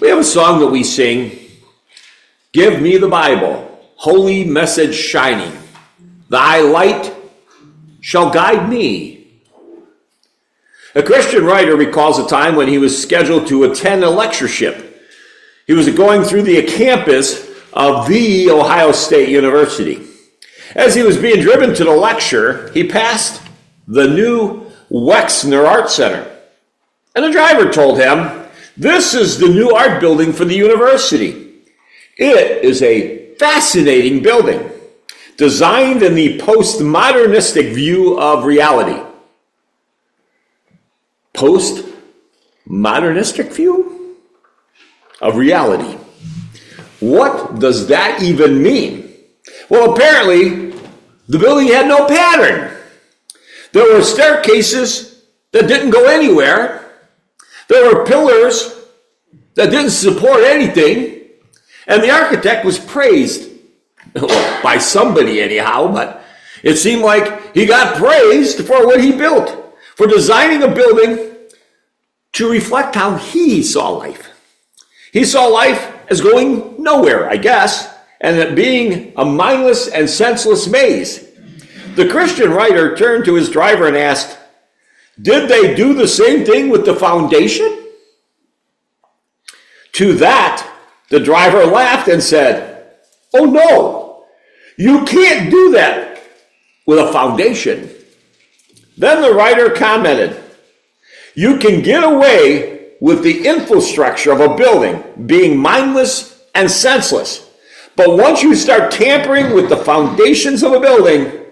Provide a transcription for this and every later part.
We have a song that we sing Give me the Bible, holy message shining. Thy light shall guide me. A Christian writer recalls a time when he was scheduled to attend a lectureship. He was going through the campus of the Ohio State University. As he was being driven to the lecture, he passed the new Wexner Art Center. And the driver told him, This is the new art building for the university. It is a fascinating building, designed in the postmodernistic view of reality. Postmodernistic view of reality. What does that even mean? Well, apparently, the building had no pattern. There were staircases that didn't go anywhere. There were pillars that didn't support anything. And the architect was praised by somebody, anyhow, but it seemed like he got praised for what he built, for designing a building to reflect how he saw life. He saw life as going nowhere, I guess, and it being a mindless and senseless maze. The Christian writer turned to his driver and asked, Did they do the same thing with the foundation? To that, the driver laughed and said, Oh no, you can't do that with a foundation. Then the writer commented, You can get away with the infrastructure of a building being mindless and senseless. But once you start tampering with the foundations of a building,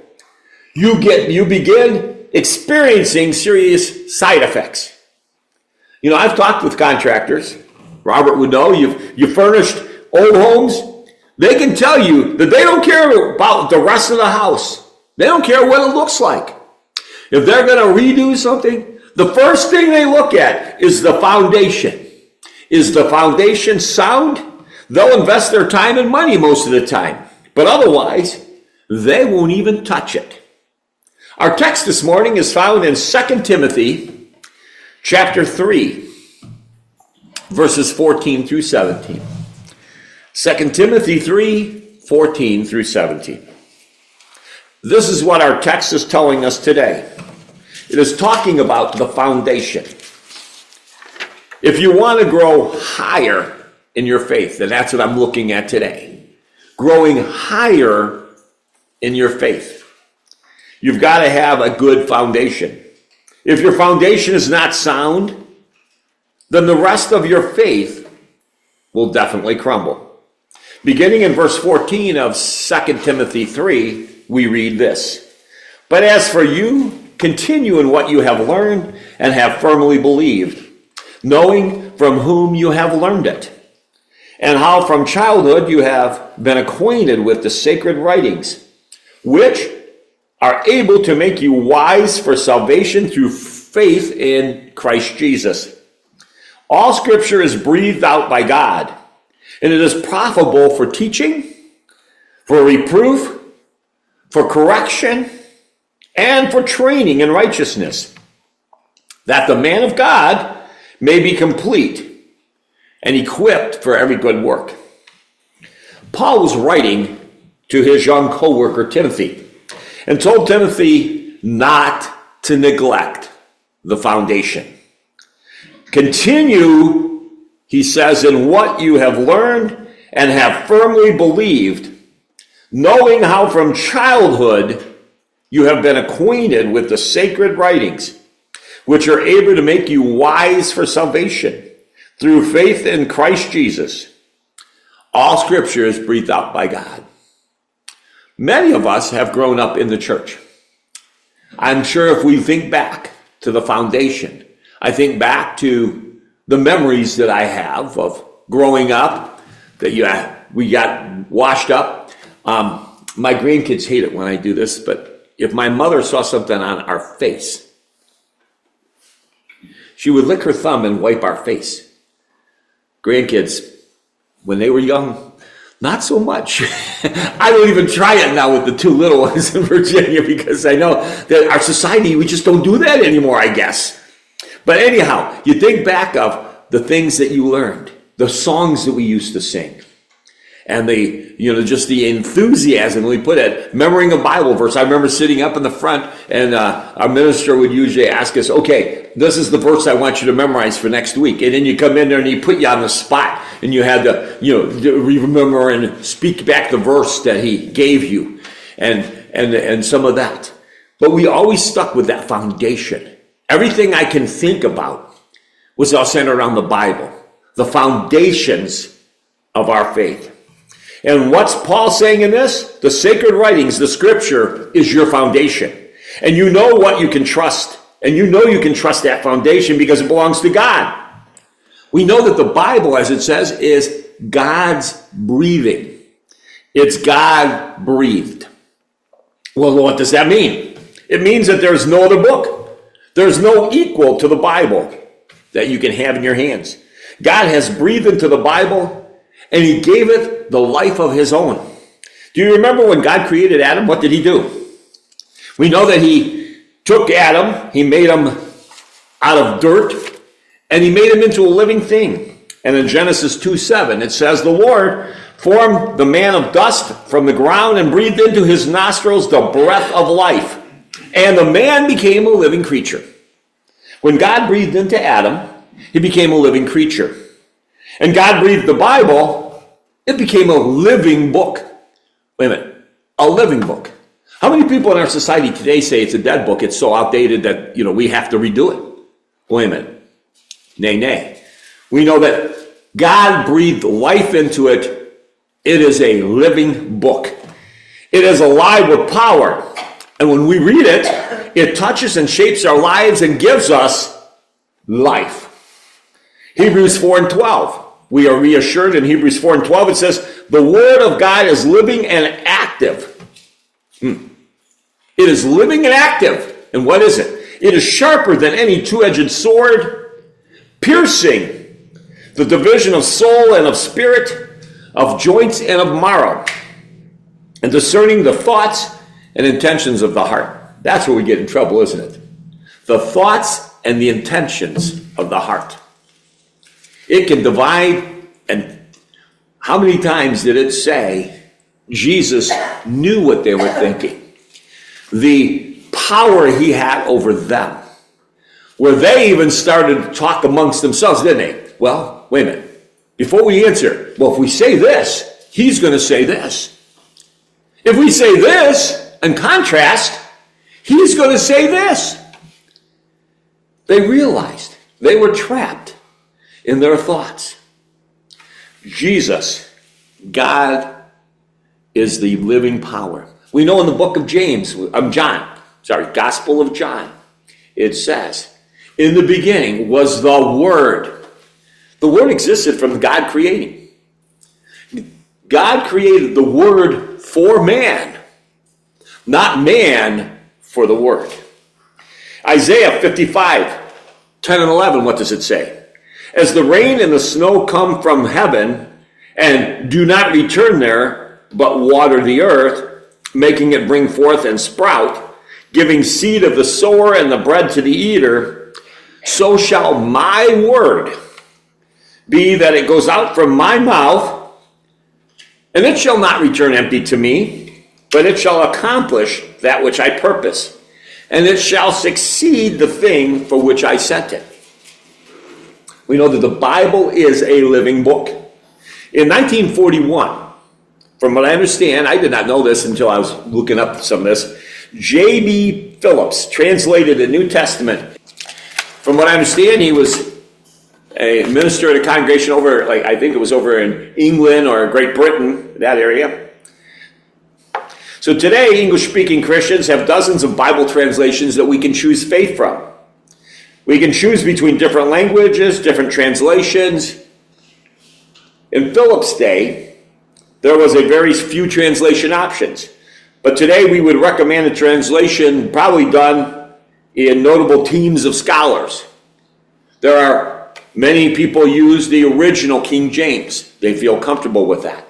you get you begin experiencing serious side effects. You know, I've talked with contractors. Robert would know you've you furnished old homes. They can tell you that they don't care about the rest of the house. They don't care what it looks like. If they're going to redo something, the first thing they look at is the foundation. Is the foundation sound? They'll invest their time and money most of the time. But otherwise, they won't even touch it. Our text this morning is found in 2 Timothy chapter 3, verses 14 through 17. 2 Timothy 3, 14 through 17. This is what our text is telling us today. It is talking about the foundation. If you want to grow higher in your faith, then that's what I'm looking at today. Growing higher in your faith. You've got to have a good foundation. If your foundation is not sound, then the rest of your faith will definitely crumble. Beginning in verse 14 of 2 Timothy 3, we read this But as for you, Continue in what you have learned and have firmly believed, knowing from whom you have learned it, and how from childhood you have been acquainted with the sacred writings, which are able to make you wise for salvation through faith in Christ Jesus. All scripture is breathed out by God, and it is profitable for teaching, for reproof, for correction, and for training in righteousness, that the man of God may be complete and equipped for every good work. Paul was writing to his young co worker Timothy and told Timothy not to neglect the foundation. Continue, he says, in what you have learned and have firmly believed, knowing how from childhood you have been acquainted with the sacred writings, which are able to make you wise for salvation through faith in Christ Jesus. All scripture is breathed out by God. Many of us have grown up in the church. I'm sure if we think back to the foundation, I think back to the memories that I have of growing up, that you, we got washed up. Um, my grandkids hate it when I do this, but if my mother saw something on our face, she would lick her thumb and wipe our face. Grandkids, when they were young, not so much. I don't even try it now with the two little ones in Virginia because I know that our society, we just don't do that anymore, I guess. But anyhow, you think back of the things that you learned the songs that we used to sing and the you know just the enthusiasm we put it remembering a bible verse i remember sitting up in the front and uh, our minister would usually ask us okay this is the verse i want you to memorize for next week and then you come in there and he put you on the spot and you had to you know remember and speak back the verse that he gave you and and and some of that but we always stuck with that foundation everything i can think about was all centered around the bible the foundations of our faith and what's Paul saying in this? The sacred writings, the scripture, is your foundation. And you know what you can trust. And you know you can trust that foundation because it belongs to God. We know that the Bible, as it says, is God's breathing. It's God breathed. Well, what does that mean? It means that there's no other book. There's no equal to the Bible that you can have in your hands. God has breathed into the Bible and he gave it the life of his own. Do you remember when God created Adam? What did he do? We know that he took Adam, he made him out of dirt, and he made him into a living thing. And in Genesis 2 7, it says, The Lord formed the man of dust from the ground and breathed into his nostrils the breath of life. And the man became a living creature. When God breathed into Adam, he became a living creature and God breathed the Bible, it became a living book. Wait a minute, a living book. How many people in our society today say it's a dead book, it's so outdated that, you know, we have to redo it? Wait a minute. Nay, nay. We know that God breathed life into it. It is a living book. It is alive with power. And when we read it, it touches and shapes our lives and gives us life. Hebrews 4 and 12 we are reassured in Hebrews 4 and 12, it says, The Word of God is living and active. Hmm. It is living and active. And what is it? It is sharper than any two edged sword, piercing the division of soul and of spirit, of joints and of marrow, and discerning the thoughts and intentions of the heart. That's where we get in trouble, isn't it? The thoughts and the intentions of the heart. It can divide. And how many times did it say Jesus knew what they were thinking? The power he had over them. Where they even started to talk amongst themselves, didn't they? Well, wait a minute. Before we answer, well, if we say this, he's going to say this. If we say this, in contrast, he's going to say this. They realized they were trapped in their thoughts. Jesus, God, is the living power. We know in the book of James, of John, sorry, Gospel of John, it says, In the beginning was the Word. The Word existed from God creating. God created the Word for man, not man for the Word. Isaiah 55, 10 and 11, what does it say? As the rain and the snow come from heaven and do not return there, but water the earth, making it bring forth and sprout, giving seed of the sower and the bread to the eater, so shall my word be that it goes out from my mouth, and it shall not return empty to me, but it shall accomplish that which I purpose, and it shall succeed the thing for which I sent it. We know that the Bible is a living book. In 1941, from what I understand, I did not know this until I was looking up some of this. J.B. Phillips translated the New Testament. From what I understand, he was a minister at a congregation over, like I think it was over in England or Great Britain, that area. So today, English speaking Christians have dozens of Bible translations that we can choose faith from. We can choose between different languages, different translations. In Phillips' day, there was a very few translation options. But today we would recommend a translation probably done in notable teams of scholars. There are many people use the original King James. They feel comfortable with that.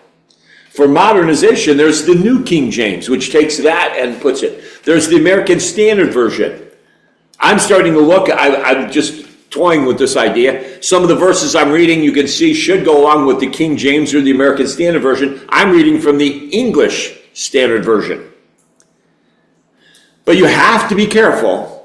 For modernization, there's the New King James, which takes that and puts it. There's the American Standard Version, I'm starting to look, I, I'm just toying with this idea. Some of the verses I'm reading, you can see, should go along with the King James or the American Standard Version. I'm reading from the English Standard Version. But you have to be careful.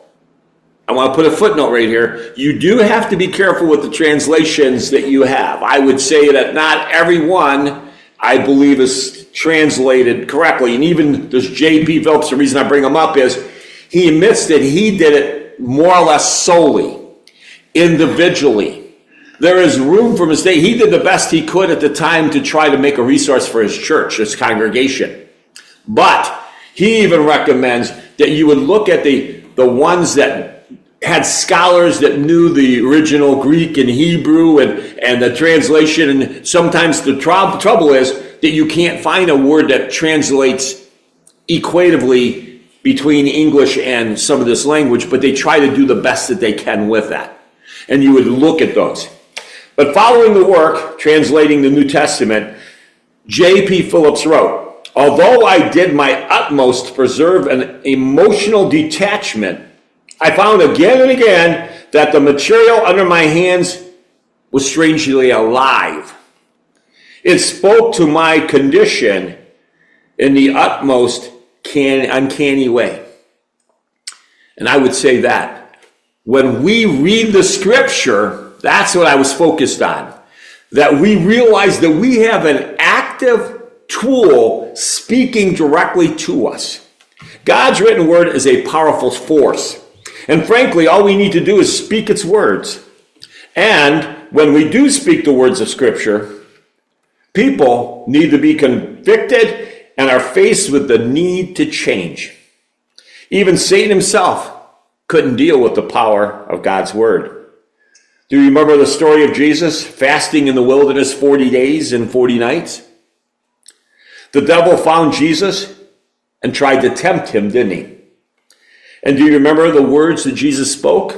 I want to put a footnote right here. You do have to be careful with the translations that you have. I would say that not every one, I believe, is translated correctly. And even this J.P. Phillips, the reason I bring him up is he admits that he did it more or less solely, individually. There is room for mistake. He did the best he could at the time to try to make a resource for his church, his congregation. But he even recommends that you would look at the, the ones that had scholars that knew the original Greek and Hebrew and, and the translation. And sometimes the tr- trouble is that you can't find a word that translates equatively between English and some of this language, but they try to do the best that they can with that. And you would look at those. But following the work, translating the New Testament, J.P. Phillips wrote, Although I did my utmost to preserve an emotional detachment, I found again and again that the material under my hands was strangely alive. It spoke to my condition in the utmost can, uncanny way. And I would say that when we read the scripture, that's what I was focused on. That we realize that we have an active tool speaking directly to us. God's written word is a powerful force. And frankly, all we need to do is speak its words. And when we do speak the words of Scripture, people need to be convicted and are faced with the need to change. Even Satan himself couldn't deal with the power of God's word. Do you remember the story of Jesus fasting in the wilderness 40 days and 40 nights? The devil found Jesus and tried to tempt him, didn't he? And do you remember the words that Jesus spoke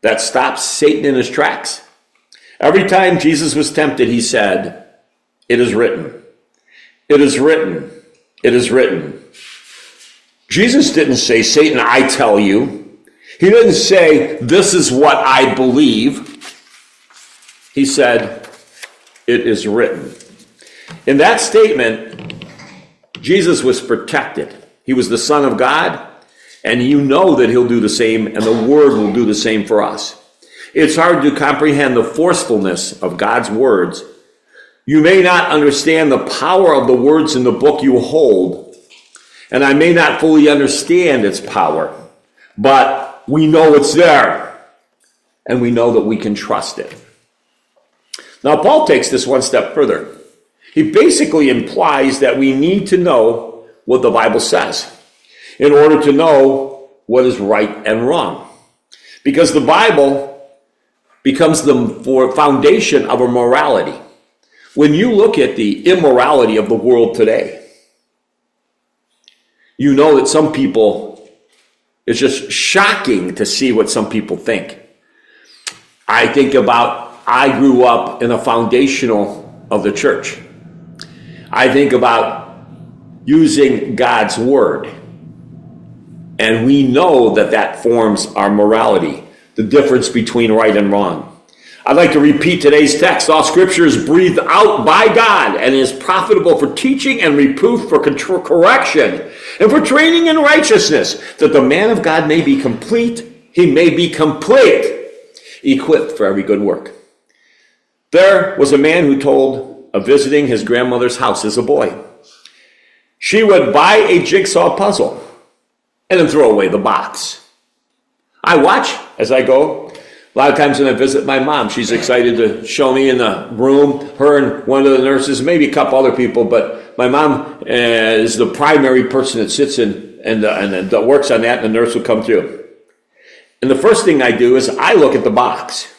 that stopped Satan in his tracks? Every time Jesus was tempted, he said, It is written. It is written. It is written. Jesus didn't say, Satan, I tell you. He didn't say, This is what I believe. He said, It is written. In that statement, Jesus was protected. He was the Son of God, and you know that He'll do the same, and the Word will do the same for us. It's hard to comprehend the forcefulness of God's words you may not understand the power of the words in the book you hold, and I may not fully understand its power, but we know it's there, and we know that we can trust it. Now, Paul takes this one step further. He basically implies that we need to know what the Bible says in order to know what is right and wrong. Because the Bible becomes the foundation of a morality. When you look at the immorality of the world today, you know that some people, it's just shocking to see what some people think. I think about, I grew up in a foundational of the church. I think about using God's word. And we know that that forms our morality, the difference between right and wrong. I'd like to repeat today's text. All scripture is breathed out by God and is profitable for teaching and reproof, for correction, and for training in righteousness, that the man of God may be complete, he may be complete, equipped for every good work. There was a man who told of visiting his grandmother's house as a boy. She would buy a jigsaw puzzle and then throw away the box. I watch as I go a lot of times when I visit my mom, she's excited to show me in the room, her and one of the nurses, maybe a couple other people, but my mom uh, is the primary person that sits in and, uh, and that works on that, and the nurse will come through. And the first thing I do is I look at the box,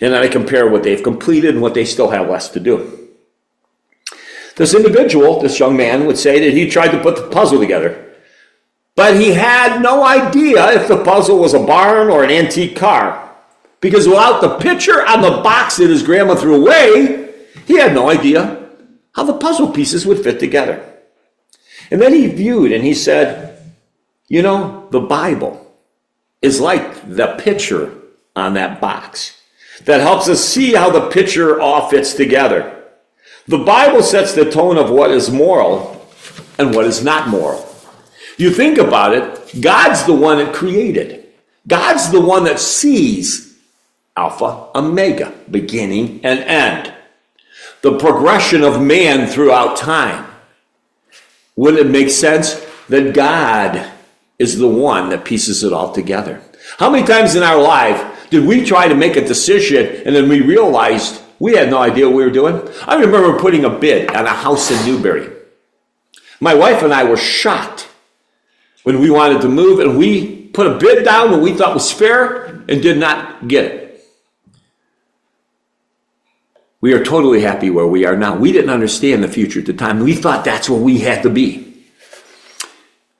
and then I compare what they've completed and what they still have left to do. This individual, this young man, would say that he tried to put the puzzle together, but he had no idea if the puzzle was a barn or an antique car. Because without the picture on the box that his grandma threw away, he had no idea how the puzzle pieces would fit together. And then he viewed and he said, You know, the Bible is like the picture on that box. that helps us see how the picture all fits together. The Bible sets the tone of what is moral and what is not moral. You think about it, God's the one that created. God's the one that sees Alpha, Omega, beginning and end. The progression of man throughout time. Wouldn't it make sense that God is the one that pieces it all together? How many times in our life did we try to make a decision and then we realized we had no idea what we were doing? I remember putting a bid on a house in Newbury. My wife and I were shocked when we wanted to move and we put a bid down that we thought was fair and did not get it. We are totally happy where we are now. We didn't understand the future at the time. We thought that's where we had to be.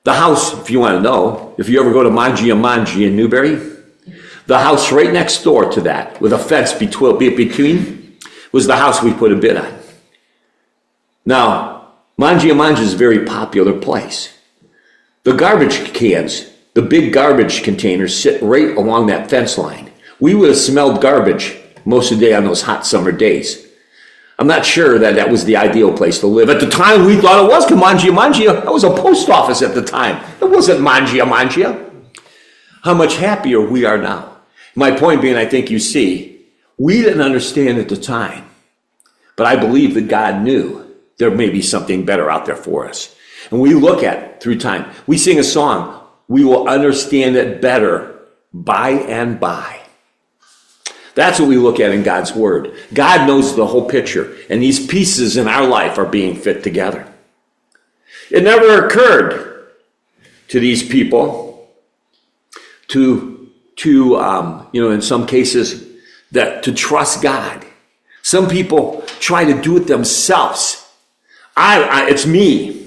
The house, if you want to know, if you ever go to Mangia Mangi in Newberry, the house right next door to that, with a fence between, was the house we put a bid on. Now, Mangia Mangi is a very popular place. The garbage cans, the big garbage containers sit right along that fence line. We would have smelled garbage most of the day on those hot summer days. I'm not sure that that was the ideal place to live. At the time, we thought it was Mangia Mangia. That was a post office at the time. It wasn't Mangia Mangia. How much happier we are now. My point being, I think you see, we didn't understand at the time, but I believe that God knew there may be something better out there for us. And we look at it through time. We sing a song, we will understand it better by and by. That's what we look at in God's Word. God knows the whole picture, and these pieces in our life are being fit together. It never occurred to these people to, to um, you know, in some cases, that to trust God. Some people try to do it themselves. I, I it's me.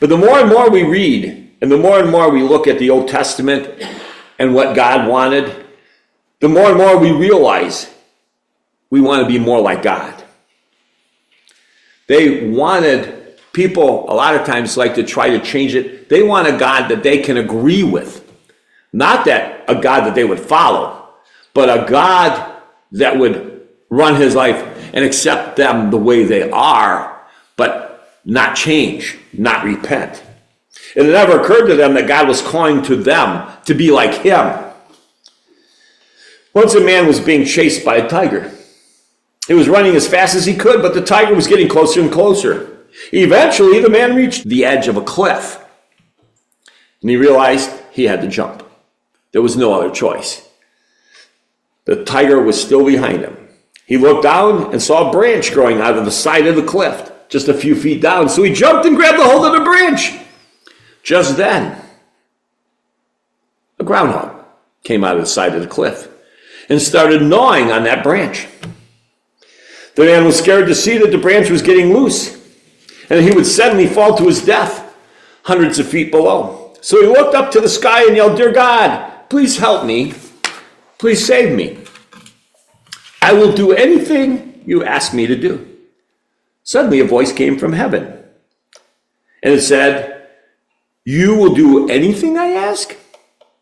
But the more and more we read, and the more and more we look at the Old Testament and what God wanted, the more and more we realize we want to be more like God. They wanted, people a lot of times like to try to change it. They want a God that they can agree with. Not that a God that they would follow, but a God that would run his life and accept them the way they are, but not change, not repent. It never occurred to them that God was calling to them to be like him. Once a man was being chased by a tiger. He was running as fast as he could, but the tiger was getting closer and closer. Eventually, the man reached the edge of a cliff. And he realized he had to jump. There was no other choice. The tiger was still behind him. He looked down and saw a branch growing out of the side of the cliff, just a few feet down. So he jumped and grabbed a hold of the branch. Just then, a groundhog came out of the side of the cliff and started gnawing on that branch. The man was scared to see that the branch was getting loose and he would suddenly fall to his death hundreds of feet below. So he looked up to the sky and yelled, Dear God, please help me. Please save me. I will do anything you ask me to do. Suddenly, a voice came from heaven and it said, You will do anything I ask?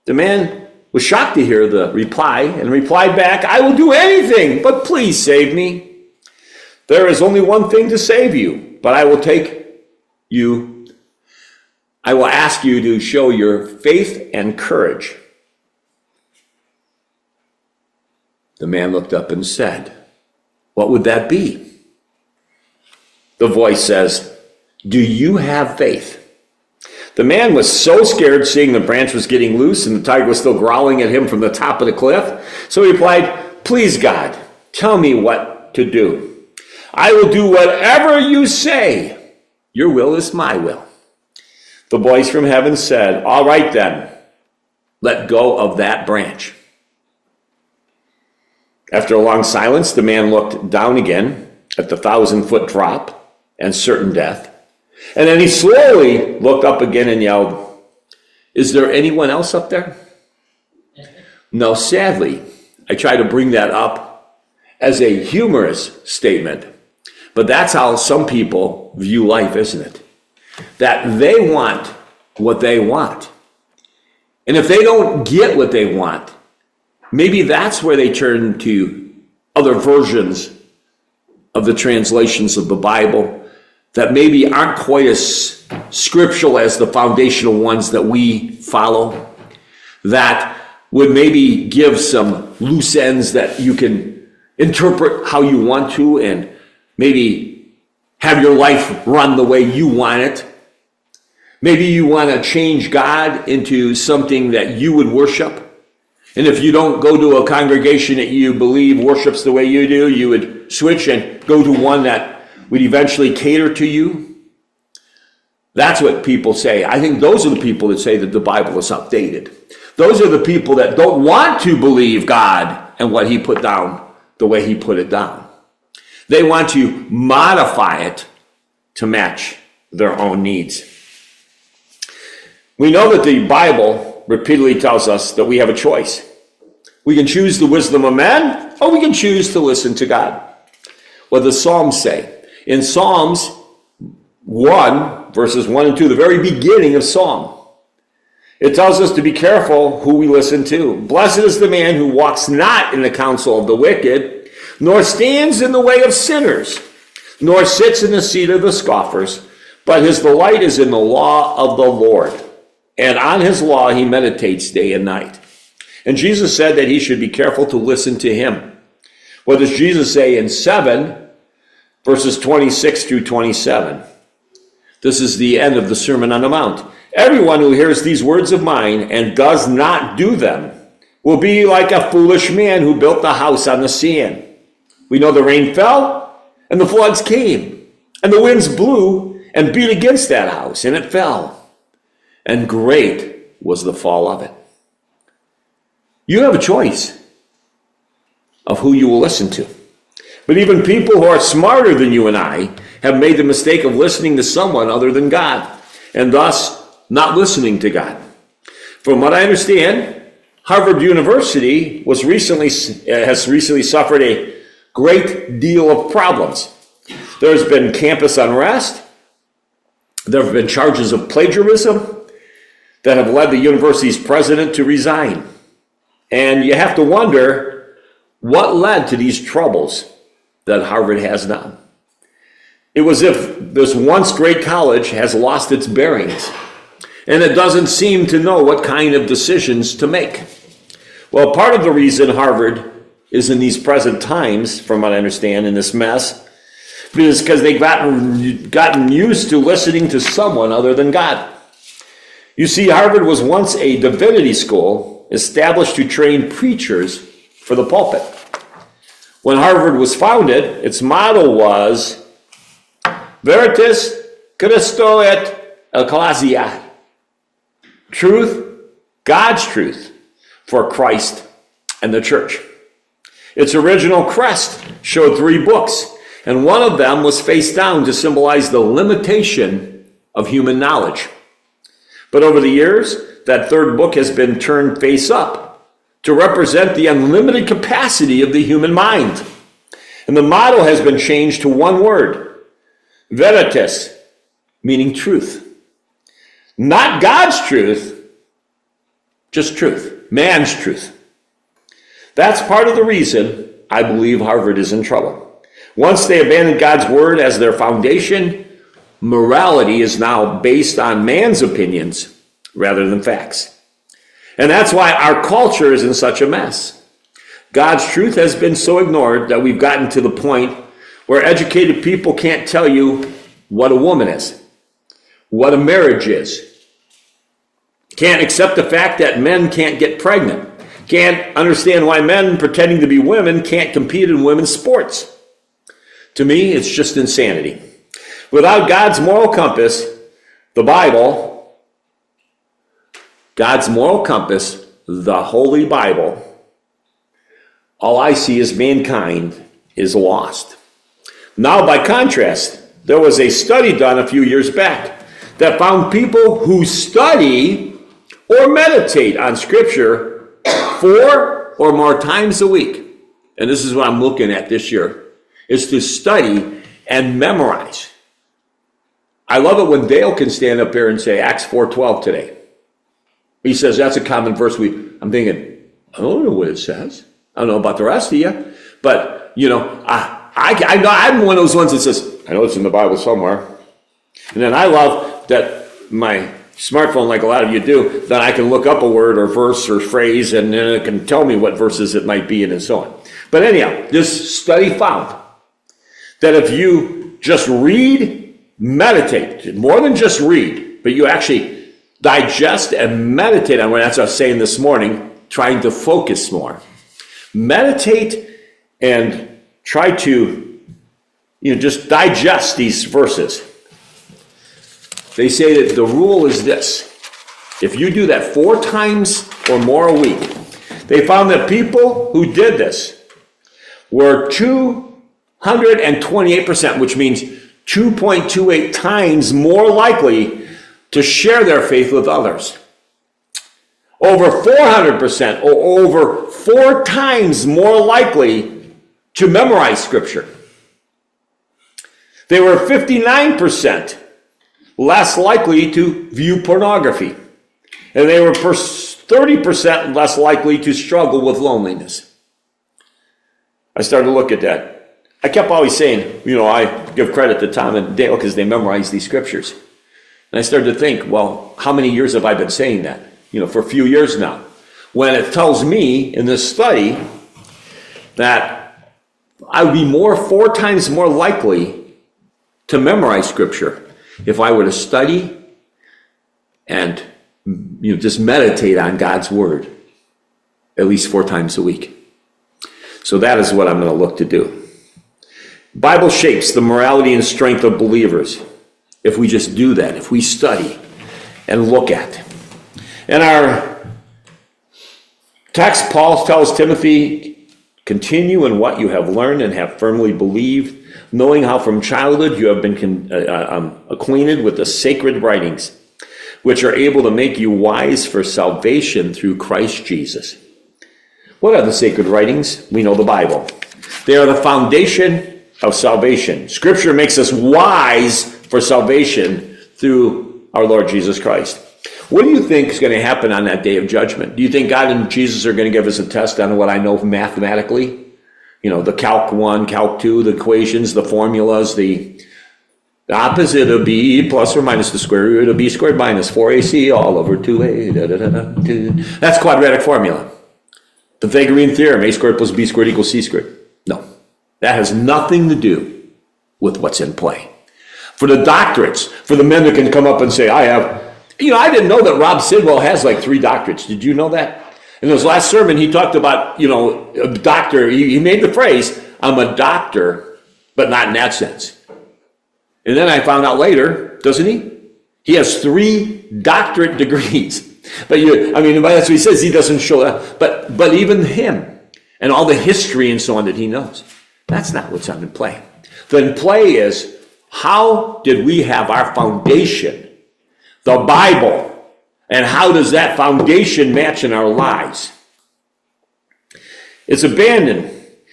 The man was shocked to hear the reply and replied back, I will do anything, but please save me. There is only one thing to save you, but I will take you, I will ask you to show your faith and courage. The man looked up and said, What would that be? The voice says, Do you have faith? The man was so scared seeing the branch was getting loose and the tiger was still growling at him from the top of the cliff. So he replied, Please, God, tell me what to do. I will do whatever you say. Your will is my will. The voice from heaven said, All right then, let go of that branch. After a long silence, the man looked down again at the thousand foot drop and certain death. And then he slowly looked up again and yelled, Is there anyone else up there? No, sadly, I try to bring that up as a humorous statement, but that's how some people view life, isn't it? That they want what they want. And if they don't get what they want, maybe that's where they turn to other versions of the translations of the Bible that maybe aren't quite as scriptural as the foundational ones that we follow, that would maybe give some loose ends that you can interpret how you want to and maybe have your life run the way you want it. Maybe you want to change God into something that you would worship. And if you don't go to a congregation that you believe worships the way you do, you would switch and go to one that would eventually cater to you. That's what people say. I think those are the people that say that the Bible is outdated. Those are the people that don't want to believe God and what He put down the way He put it down. They want to modify it to match their own needs. We know that the Bible repeatedly tells us that we have a choice. We can choose the wisdom of man or we can choose to listen to God. What the Psalms say. In Psalms 1, verses 1 and 2, the very beginning of Psalm, it tells us to be careful who we listen to. Blessed is the man who walks not in the counsel of the wicked, nor stands in the way of sinners, nor sits in the seat of the scoffers, but his delight is in the law of the Lord. And on his law he meditates day and night. And Jesus said that he should be careful to listen to him. What does Jesus say in 7, verses 26 through 27? This is the end of the Sermon on the Mount. Everyone who hears these words of mine and does not do them will be like a foolish man who built the house on the sand. We know the rain fell and the floods came and the winds blew and beat against that house and it fell. And great was the fall of it. You have a choice of who you will listen to. But even people who are smarter than you and I have made the mistake of listening to someone other than God, and thus not listening to God. From what I understand, Harvard University was recently uh, has recently suffered a great deal of problems. There's been campus unrest. There have been charges of plagiarism that have led the university's president to resign. And you have to wonder what led to these troubles that Harvard has now. It was if this once great college has lost its bearings and it doesn't seem to know what kind of decisions to make. Well, part of the reason Harvard is in these present times, from what I understand, in this mess, is because they've gotten, gotten used to listening to someone other than God. You see, Harvard was once a divinity school established to train preachers for the pulpit. When Harvard was founded, its motto was Veritas Christo et Ecclesia truth, God's truth, for Christ and the church. Its original crest showed three books, and one of them was face down to symbolize the limitation of human knowledge. But over the years, that third book has been turned face up to represent the unlimited capacity of the human mind. And the motto has been changed to one word veritas, meaning truth. Not God's truth, just truth, man's truth. That's part of the reason I believe Harvard is in trouble. Once they abandoned God's word as their foundation, morality is now based on man's opinions rather than facts. And that's why our culture is in such a mess. God's truth has been so ignored that we've gotten to the point where educated people can't tell you what a woman is what a marriage is. Can't accept the fact that men can't get pregnant. Can't understand why men pretending to be women can't compete in women's sports. To me, it's just insanity. Without God's moral compass, the Bible, God's moral compass, the Holy Bible, all I see is mankind is lost. Now, by contrast, there was a study done a few years back that found people who study or meditate on Scripture four or more times a week, and this is what I'm looking at this year, is to study and memorize. I love it when Dale can stand up here and say Acts 4:12 today. He says that's a common verse. We I'm thinking, I don't know what it says. I don't know about the rest of you, but you know, I I, I I'm one of those ones that says, I know it's in the Bible somewhere. And then I love that my smartphone, like a lot of you do, that I can look up a word or verse or phrase and then it can tell me what verses it might be in and so on. But anyhow, this study found that if you just read, meditate, more than just read, but you actually digest and meditate on what that's what I was saying this morning, trying to focus more. Meditate and try to you know just digest these verses. They say that the rule is this. If you do that four times or more a week, they found that people who did this were 228%, which means 2.28 times more likely to share their faith with others. Over 400%, or over four times more likely to memorize Scripture. They were 59% less likely to view pornography. And they were 30% less likely to struggle with loneliness. I started to look at that. I kept always saying, you know, I give credit to Tom and Dale because they memorized these scriptures. And I started to think, well, how many years have I been saying that? You know, for a few years now. When it tells me in this study that I would be more, four times more likely to memorize scripture if I were to study and you know, just meditate on God's word at least four times a week. So that is what I'm going to look to do. Bible shapes the morality and strength of believers if we just do that, if we study and look at. In our text, Paul tells Timothy, continue in what you have learned and have firmly believed, knowing how from childhood you have been uh, uh, um, acquainted with the sacred writings, which are able to make you wise for salvation through Christ Jesus. What are the sacred writings? We know the Bible. They are the foundation of salvation. Scripture makes us wise for salvation through our Lord Jesus Christ. What do you think is going to happen on that day of judgment? Do you think God and Jesus are going to give us a test on what I know mathematically? You know, the calc 1, calc 2, the equations, the formulas, the opposite of b plus or minus the square root of b squared minus 4ac all over 2a. Da, da, da, 2. That's quadratic formula. Pythagorean theorem, a squared plus b squared equals c squared. No, that has nothing to do with what's in play. For the doctorates, for the men that can come up and say, I have, you know, I didn't know that Rob Sidwell has like three doctorates. Did you know that? In his last sermon, he talked about, you know, a doctor. He, he made the phrase, I'm a doctor, but not in that sense. And then I found out later, doesn't he? He has three doctorate degrees. But you, I mean, that's what he says. He doesn't show that. But, but even him and all the history and so on that he knows, that's not what's on the play. The play is how did we have our foundation, the Bible, and how does that foundation match in our lives? It's abandoned.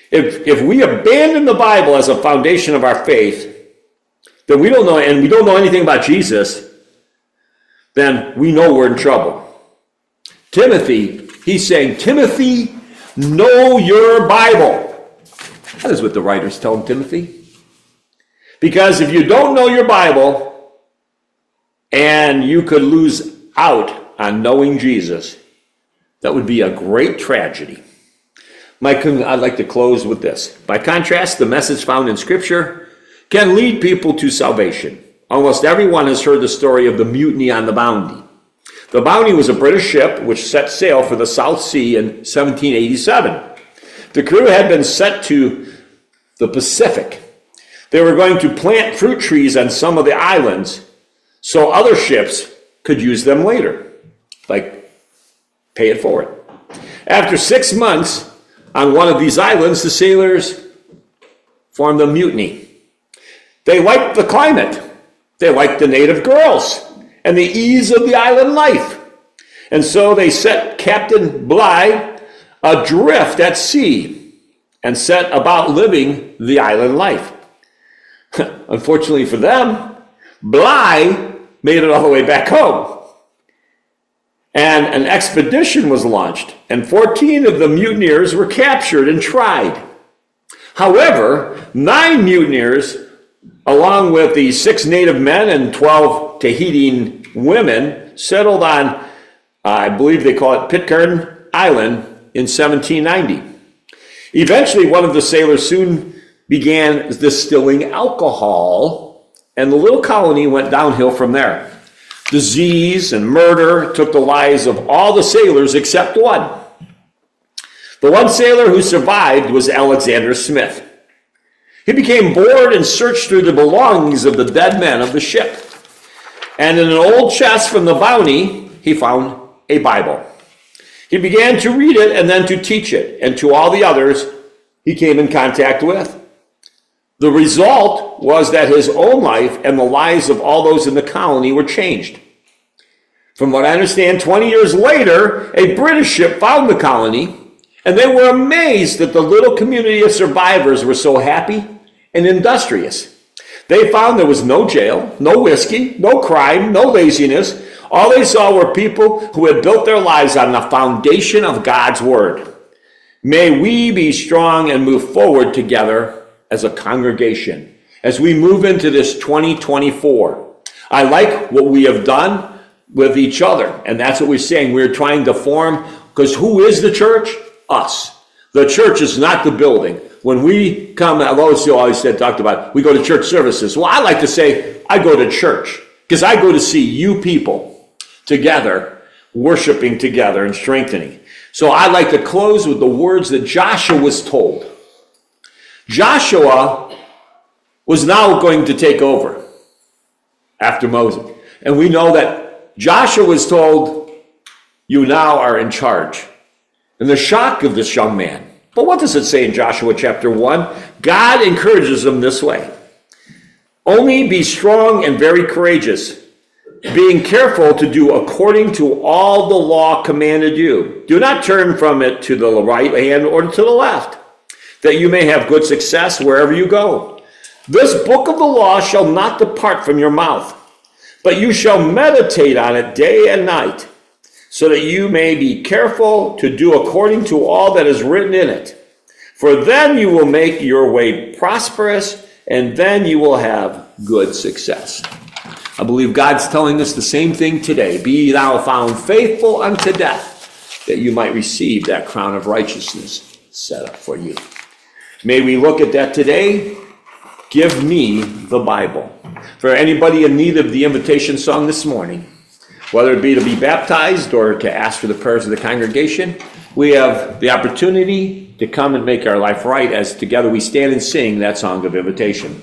If, if we abandon the Bible as a foundation of our faith, then we don't know, and we don't know anything about Jesus, then we know we're in trouble. Timothy, he's saying, Timothy, know your Bible. That is what the writer's telling Timothy. Because if you don't know your Bible, and you could lose out on knowing Jesus, that would be a great tragedy. My, I'd like to close with this. By contrast, the message found in Scripture can lead people to salvation. Almost everyone has heard the story of the mutiny on the Bounty. The Bounty was a British ship which set sail for the South Sea in 1787. The crew had been sent to the Pacific. They were going to plant fruit trees on some of the islands so other ships could use them later, like pay it forward. After six months on one of these islands, the sailors formed a mutiny. They liked the climate. They liked the native girls and the ease of the island life. And so they set Captain Bligh adrift at sea and set about living the island life. Unfortunately for them, Bligh made it all the way back home. And an expedition was launched, and 14 of the mutineers were captured and tried. However, nine mutineers, along with the six native men and 12 Tahitian women, settled on, I believe they call it Pitcairn Island, in 1790. Eventually, one of the sailors soon began distilling alcohol, and the little colony went downhill from there. Disease and murder took the lives of all the sailors except one. The one sailor who survived was Alexander Smith. He became bored and searched through the belongings of the dead men of the ship. And in an old chest from the bounty, he found a Bible. He began to read it and then to teach it, and to all the others he came in contact with. The result was that his own life and the lives of all those in the colony were changed. From what I understand, 20 years later, a British ship found the colony, and they were amazed that the little community of survivors were so happy and industrious. They found there was no jail, no whiskey, no crime, no laziness, all they saw were people who had built their lives on the foundation of God's Word. May we be strong and move forward together as a congregation as we move into this 2024. I like what we have done with each other, and that's what we're saying. We're trying to form, because who is the church? Us. The church is not the building. When we come, Lois always said, talked about, we go to church services. Well, I like to say, I go to church because I go to see you people together, worshiping together and strengthening. So I like to close with the words that Joshua was told. Joshua was now going to take over after Moses. And we know that Joshua was told, You now are in charge. And the shock of this young man. But what does it say in Joshua chapter 1? God encourages him this way Only be strong and very courageous being careful to do according to all the law commanded you. Do not turn from it to the right hand or to the left, that you may have good success wherever you go. This book of the law shall not depart from your mouth, but you shall meditate on it day and night, so that you may be careful to do according to all that is written in it. For then you will make your way prosperous, and then you will have good success. I believe God's telling us the same thing today. Be thou found faithful unto death, that you might receive that crown of righteousness set up for you. May we look at that today. Give me the Bible. For anybody in need of the invitation song this morning, whether it be to be baptized or to ask for the prayers of the congregation, we have the opportunity to come and make our life right as together we stand and sing that song of invitation.